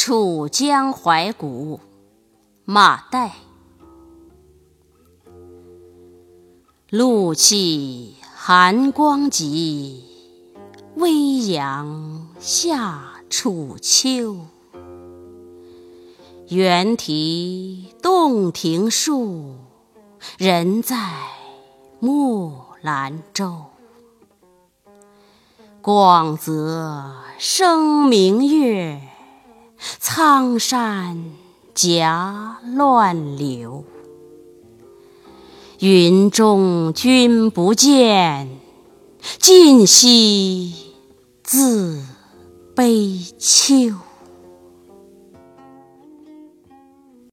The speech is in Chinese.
楚江怀古，马岱。露气寒光急，微阳下楚秋。猿啼洞庭树，人在木兰舟。广泽生明月，苍山夹乱流。云中君不见，尽夕自悲秋。